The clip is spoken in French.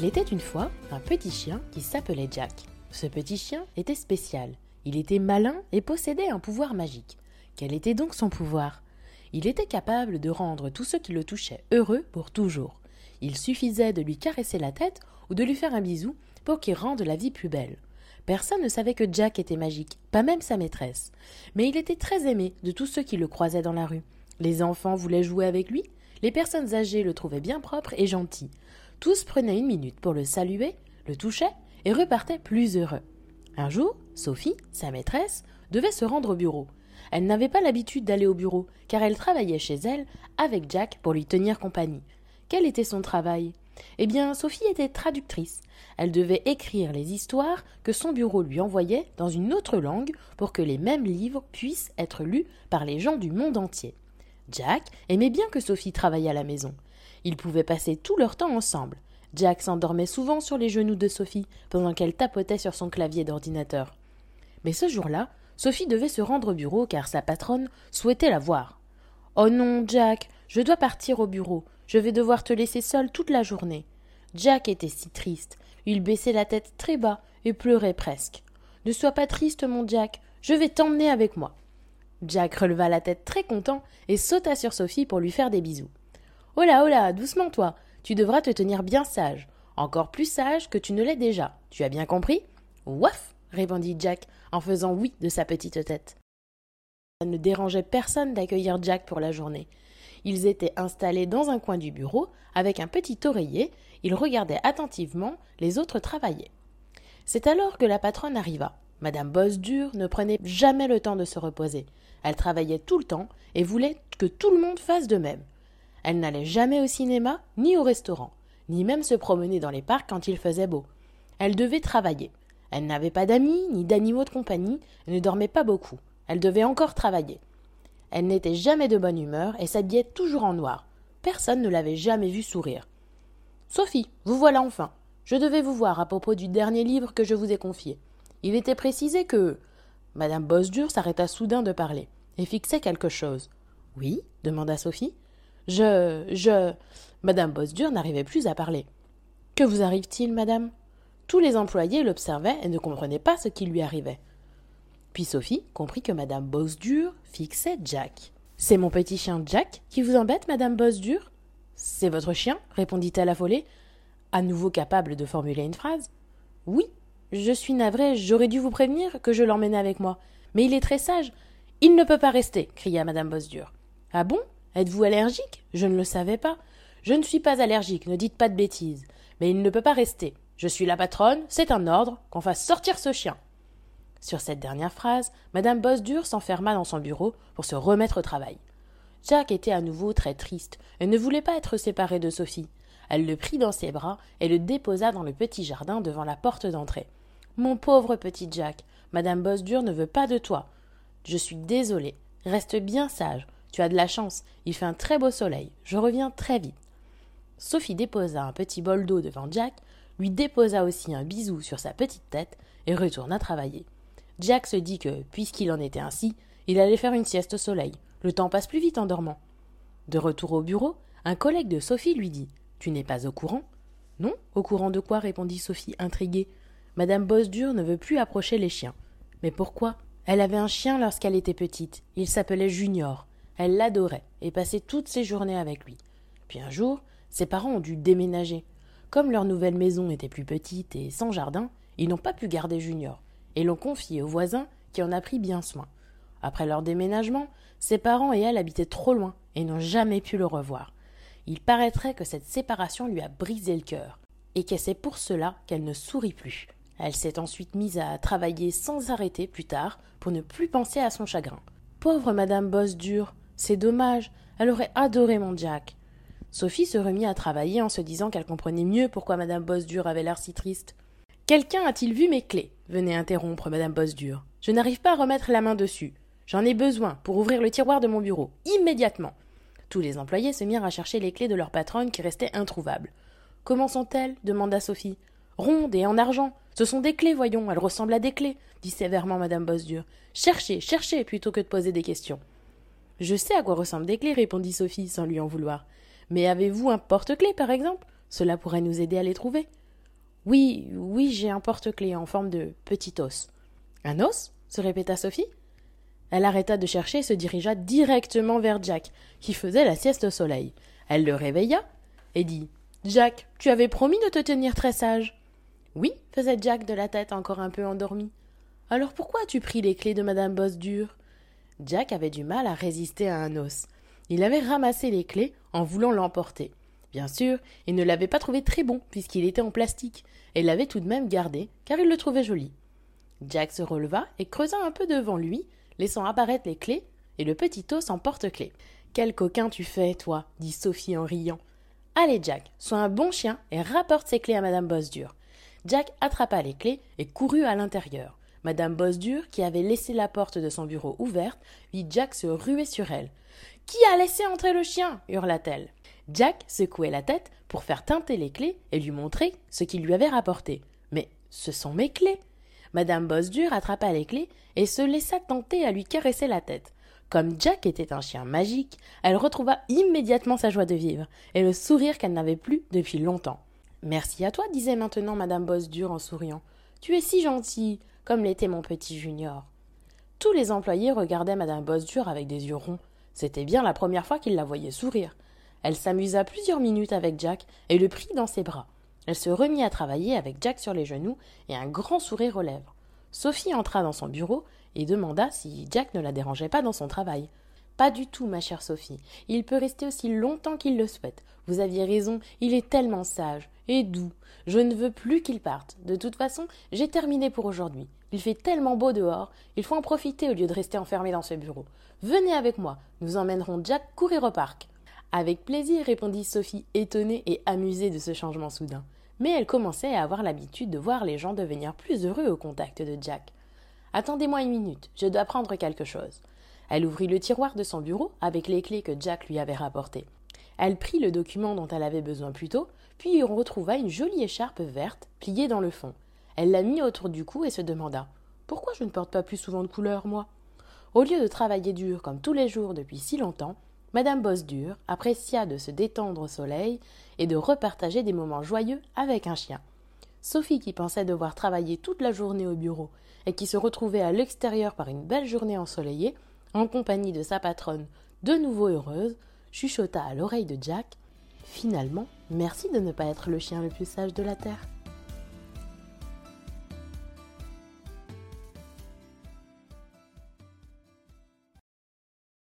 Il était une fois un petit chien qui s'appelait Jack. Ce petit chien était spécial. Il était malin et possédait un pouvoir magique. Quel était donc son pouvoir? Il était capable de rendre tous ceux qui le touchaient heureux pour toujours. Il suffisait de lui caresser la tête ou de lui faire un bisou pour qu'il rende la vie plus belle. Personne ne savait que Jack était magique, pas même sa maîtresse. Mais il était très aimé de tous ceux qui le croisaient dans la rue. Les enfants voulaient jouer avec lui, les personnes âgées le trouvaient bien propre et gentil. Tous prenaient une minute pour le saluer, le touchaient et repartaient plus heureux. Un jour, Sophie, sa maîtresse, devait se rendre au bureau. Elle n'avait pas l'habitude d'aller au bureau, car elle travaillait chez elle avec Jack pour lui tenir compagnie. Quel était son travail? Eh bien, Sophie était traductrice. Elle devait écrire les histoires que son bureau lui envoyait dans une autre langue pour que les mêmes livres puissent être lus par les gens du monde entier. Jack aimait bien que Sophie travaille à la maison. Ils pouvaient passer tout leur temps ensemble. Jack s'endormait souvent sur les genoux de Sophie pendant qu'elle tapotait sur son clavier d'ordinateur. Mais ce jour-là, Sophie devait se rendre au bureau car sa patronne souhaitait la voir. Oh non, Jack, je dois partir au bureau. Je vais devoir te laisser seule toute la journée. Jack était si triste. Il baissait la tête très bas et pleurait presque. Ne sois pas triste, mon Jack. Je vais t'emmener avec moi. Jack releva la tête très content et sauta sur Sophie pour lui faire des bisous. Oh là, oh là, doucement toi. Tu devras te tenir bien sage. Encore plus sage que tu ne l'es déjà. Tu as bien compris? Ouaf répondit Jack en faisant oui de sa petite tête. Ça ne dérangeait personne d'accueillir Jack pour la journée. Ils étaient installés dans un coin du bureau avec un petit oreiller. Ils regardaient attentivement les autres travailler. C'est alors que la patronne arriva. Madame Bosdur ne prenait jamais le temps de se reposer. Elle travaillait tout le temps et voulait que tout le monde fasse de même. Elle n'allait jamais au cinéma, ni au restaurant, ni même se promener dans les parcs quand il faisait beau. Elle devait travailler. Elle n'avait pas d'amis, ni d'animaux de compagnie, et ne dormait pas beaucoup. Elle devait encore travailler. Elle n'était jamais de bonne humeur et s'habillait toujours en noir. Personne ne l'avait jamais vue sourire. Sophie, vous voilà enfin. Je devais vous voir à propos du dernier livre que je vous ai confié. Il était précisé que. Madame Bosdur s'arrêta soudain de parler et fixait quelque chose. Oui? demanda Sophie. Je. je. Madame Bosdur n'arrivait plus à parler. Que vous arrive-t-il, madame? Tous les employés l'observaient et ne comprenaient pas ce qui lui arrivait. Puis Sophie comprit que madame Bosdur fixait Jack. C'est mon petit chien Jack qui vous embête, madame Bosdur? C'est votre chien? répondit-elle affolée, à nouveau capable de formuler une phrase. Oui, je suis navrée, j'aurais dû vous prévenir que je l'emmenais avec moi. Mais il est très sage. Il ne peut pas rester, cria madame Bosdur. Ah bon? Êtes-vous allergique? Je ne le savais pas. Je ne suis pas allergique, ne dites pas de bêtises. Mais il ne peut pas rester. Je suis la patronne, c'est un ordre qu'on fasse sortir ce chien. Sur cette dernière phrase, madame Bosdur s'enferma dans son bureau pour se remettre au travail. Jack était à nouveau très triste et ne voulait pas être séparé de Sophie. Elle le prit dans ses bras et le déposa dans le petit jardin devant la porte d'entrée. Mon pauvre petit Jack, Madame Bosdur ne veut pas de toi. Je suis désolée. Reste bien sage. Tu as de la chance. Il fait un très beau soleil. Je reviens très vite. Sophie déposa un petit bol d'eau devant Jack, lui déposa aussi un bisou sur sa petite tête et retourna travailler. Jack se dit que, puisqu'il en était ainsi, il allait faire une sieste au soleil. Le temps passe plus vite en dormant. De retour au bureau, un collègue de Sophie lui dit Tu n'es pas au courant? Non, au courant de quoi répondit Sophie, intriguée. Madame Bosdur ne veut plus approcher les chiens. Mais pourquoi? Elle avait un chien lorsqu'elle était petite. Il s'appelait Junior. Elle l'adorait et passait toutes ses journées avec lui. Puis un jour, ses parents ont dû déménager. Comme leur nouvelle maison était plus petite et sans jardin, ils n'ont pas pu garder Junior et l'ont confié au voisin qui en a pris bien soin. Après leur déménagement, ses parents et elle habitaient trop loin et n'ont jamais pu le revoir. Il paraîtrait que cette séparation lui a brisé le cœur, et que c'est pour cela qu'elle ne sourit plus. Elle s'est ensuite mise à travailler sans arrêter plus tard pour ne plus penser à son chagrin. Pauvre madame Bosdur, c'est dommage, elle aurait adoré mon Jack. Sophie se remit à travailler en se disant qu'elle comprenait mieux pourquoi madame Bosdur avait l'air si triste. Quelqu'un a-t-il vu mes clés? venait interrompre madame Bosdur. Je n'arrive pas à remettre la main dessus. J'en ai besoin pour ouvrir le tiroir de mon bureau, immédiatement. Tous les employés se mirent à chercher les clés de leur patronne qui restaient introuvables. Comment sont-elles? demanda Sophie. Rondes et en argent. Ce sont des clés, voyons, elles ressemblent à des clés, dit sévèrement madame Bosdur. Cherchez, cherchez, plutôt que de poser des questions. Je sais à quoi ressemblent des clés, répondit Sophie, sans lui en vouloir. Mais avez-vous un porte-clés, par exemple? Cela pourrait nous aider à les trouver. Oui, oui, j'ai un porte-clés en forme de petit os. Un os? se répéta Sophie. Elle arrêta de chercher et se dirigea directement vers Jack, qui faisait la sieste au soleil. Elle le réveilla et dit Jack, tu avais promis de te tenir très sage. Oui, faisait Jack de la tête encore un peu endormi. Alors pourquoi as-tu pris les clés de Madame Bosdur Jack avait du mal à résister à un os. Il avait ramassé les clés en voulant l'emporter. Bien sûr, il ne l'avait pas trouvé très bon puisqu'il était en plastique, et l'avait tout de même gardé car il le trouvait joli. Jack se releva et creusa un peu devant lui, laissant apparaître les clés et le petit os en porte-clés. Quel coquin tu fais, toi, dit Sophie en riant. Allez, Jack, sois un bon chien et rapporte ces clés à Madame Bosdur. Jack attrapa les clés et courut à l'intérieur. Madame Bosdur, qui avait laissé la porte de son bureau ouverte, vit Jack se ruer sur elle. Qui a laissé entrer le chien? hurla-t-elle. Jack secouait la tête pour faire teinter les clés et lui montrer ce qu'il lui avait rapporté. Mais ce sont mes clés. Madame Bosdur attrapa les clés et se laissa tenter à lui caresser la tête. Comme Jack était un chien magique, elle retrouva immédiatement sa joie de vivre et le sourire qu'elle n'avait plus depuis longtemps. Merci à toi, disait maintenant Madame Bosdur en souriant. Tu es si gentille, comme l'était mon petit Junior. Tous les employés regardaient Madame Bosdur avec des yeux ronds. C'était bien la première fois qu'ils la voyaient sourire. Elle s'amusa plusieurs minutes avec Jack et le prit dans ses bras. Elle se remit à travailler avec Jack sur les genoux et un grand sourire aux lèvres. Sophie entra dans son bureau et demanda si Jack ne la dérangeait pas dans son travail. Pas du tout, ma chère Sophie. Il peut rester aussi longtemps qu'il le souhaite. Vous aviez raison, il est tellement sage et doux. Je ne veux plus qu'il parte. De toute façon, j'ai terminé pour aujourd'hui. Il fait tellement beau dehors, il faut en profiter au lieu de rester enfermé dans ce bureau. Venez avec moi, nous emmènerons Jack courir au parc. Avec plaisir, répondit Sophie, étonnée et amusée de ce changement soudain mais elle commençait à avoir l'habitude de voir les gens devenir plus heureux au contact de Jack. Attendez-moi une minute, je dois prendre quelque chose. Elle ouvrit le tiroir de son bureau avec les clés que Jack lui avait rapportées. Elle prit le document dont elle avait besoin plus tôt, puis on retrouva une jolie écharpe verte pliée dans le fond. Elle la mit autour du cou et se demanda Pourquoi je ne porte pas plus souvent de couleurs, moi? Au lieu de travailler dur comme tous les jours depuis si longtemps, Madame Bosdur apprécia de se détendre au soleil et de repartager des moments joyeux avec un chien. Sophie, qui pensait devoir travailler toute la journée au bureau et qui se retrouvait à l'extérieur par une belle journée ensoleillée, en compagnie de sa patronne, de nouveau heureuse, chuchota à l'oreille de Jack Finalement, merci de ne pas être le chien le plus sage de la terre.